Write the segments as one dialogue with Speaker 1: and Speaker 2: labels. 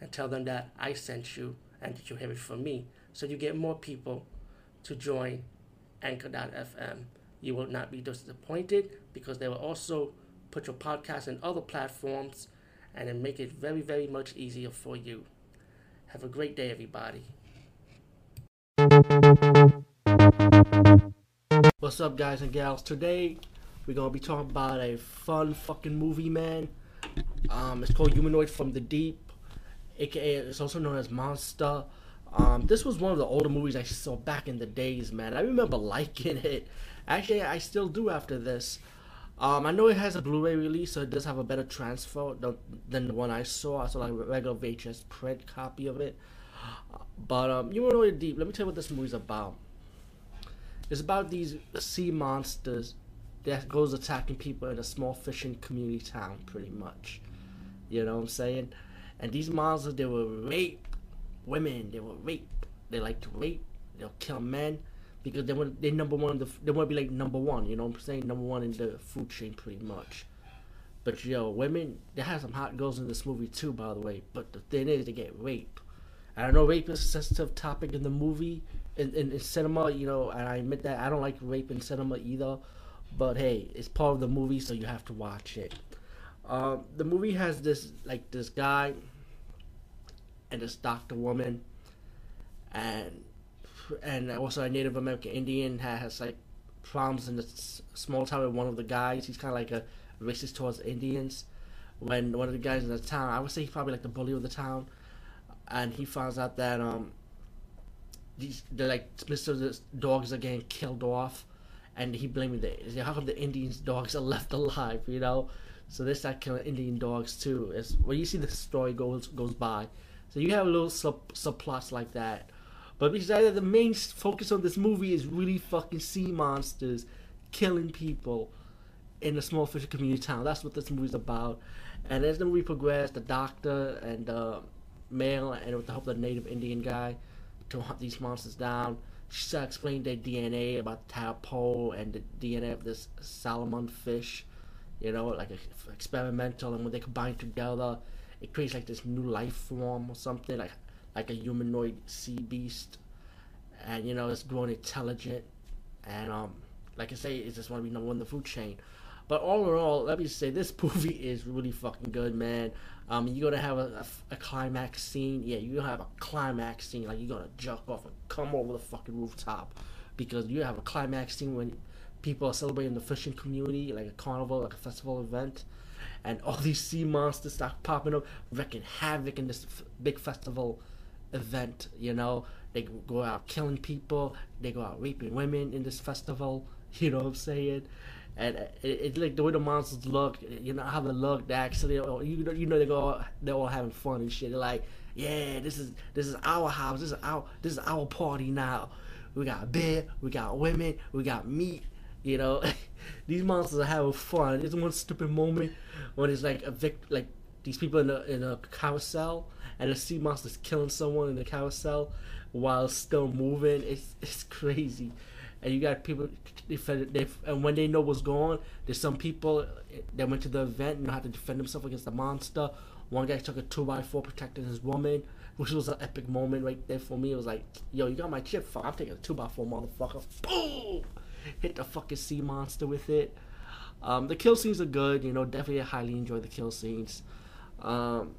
Speaker 1: and tell them that I sent you and that you have it from me. So you get more people to join Anchor.fm. You will not be disappointed because they will also put your podcast in other platforms and then make it very, very much easier for you. Have a great day, everybody. What's up, guys and gals? Today we're gonna be talking about a fun fucking movie, man. Um, it's called Humanoid from the Deep, aka it's also known as Monster. Um, this was one of the older movies I saw back in the days, man. I remember liking it. Actually, I still do after this. Um, I know it has a Blu-ray release, so it does have a better transfer than the one I saw. I saw like a regular VHS print copy of it. But um, Humanoid Deep. Let me tell you what this movie's about. It's about these sea monsters that goes attacking people in a small fishing community town, pretty much. You know what I'm saying? And these monsters, they will rape women. They will rape. They like to rape. They'll kill men because they want they number one. The, they want to be like number one. You know what I'm saying? Number one in the food chain, pretty much. But yo, women, they have some hot girls in this movie too, by the way. But the thing is, they get raped. And I know rape is a sensitive topic in the movie, in, in, in cinema, you know, and I admit that I don't like rape in cinema either. But hey, it's part of the movie, so you have to watch it. Um, the movie has this like this guy and this doctor woman, and and also a Native American Indian has like problems in the small town with one of the guys. He's kind of like a racist towards Indians. When one of the guys in the town, I would say he's probably like the bully of the town, and he finds out that um these they're like most of the dogs are getting killed off and he blamed the how come the Indians dogs are left alive, you know? So they start killing Indian dogs too. As when you see the story goes goes by, so you have a little sub subplots like that. But besides that, the main focus of this movie is really fucking sea monsters killing people in a small fishing community town. That's what this movie's about. And as the movie progresses, the doctor and the male, and with the help of the native Indian guy, to hunt these monsters down she explained their DNA about the tadpole and the DNA of this salmon fish, you know, like experimental, and when they combine together, it creates like this new life form or something, like like a humanoid sea beast, and you know, it's growing intelligent, and um, like I say, it's just want to be number one in the food chain. But all in all, let me say this movie is really fucking good, man. Um, you're gonna have a, a, a, climax scene. Yeah, gonna have a climax scene. Like you're gonna jump off and come over the fucking rooftop because you have a climax scene when people are celebrating the fishing community, like a carnival, like a festival event, and all these sea monsters start popping up, wrecking havoc in this f- big festival event. You know, they go out killing people, they go out raping women in this festival. You know what I'm saying? and it's it, like the way the monsters look, you know how they look. They actually, oh, you know, you know they go, they're all having fun and shit. They're like, yeah, this is this is our house. This is our this is our party now. We got beer, we got women, we got meat. You know, these monsters are having fun. There's one stupid moment when it's like a vic, like these people in a in a carousel, and the sea monster's killing someone in the carousel while still moving. It's it's crazy and you got people defend they, and when they know what's going on, there's some people that went to the event and how to defend themselves against the monster. One guy took a two by four protecting his woman, which was an epic moment right there for me. It was like, yo, you got my chip, fuck. I'm taking a two by four, motherfucker. Boom! Hit the fucking sea monster with it. Um, the kill scenes are good, you know. Definitely, highly enjoy the kill scenes. Um,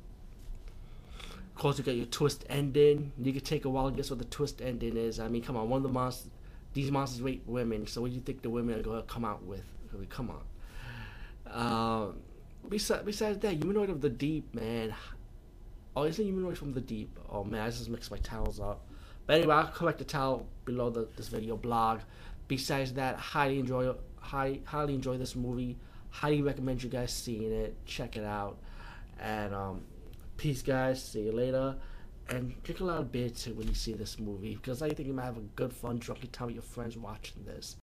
Speaker 1: of course, you got your twist ending. You can take a while to guess what the twist ending is. I mean, come on, one of the monsters these monsters rape women. So what do you think the women are going to come out with? I mean, come on. Um, besides, besides that, humanoid of the deep, man. Oh, isn't humanoid from the deep? Oh man, I just mixed my towels up. But anyway, I'll collect the towel below the, this video blog. Besides that, highly enjoy, high, highly enjoy this movie. Highly recommend you guys seeing it. Check it out. And um, peace, guys. See you later. and drink a lot of beer too when you see this movie because I think you might have a good, fun, drunken time with your friends watching this.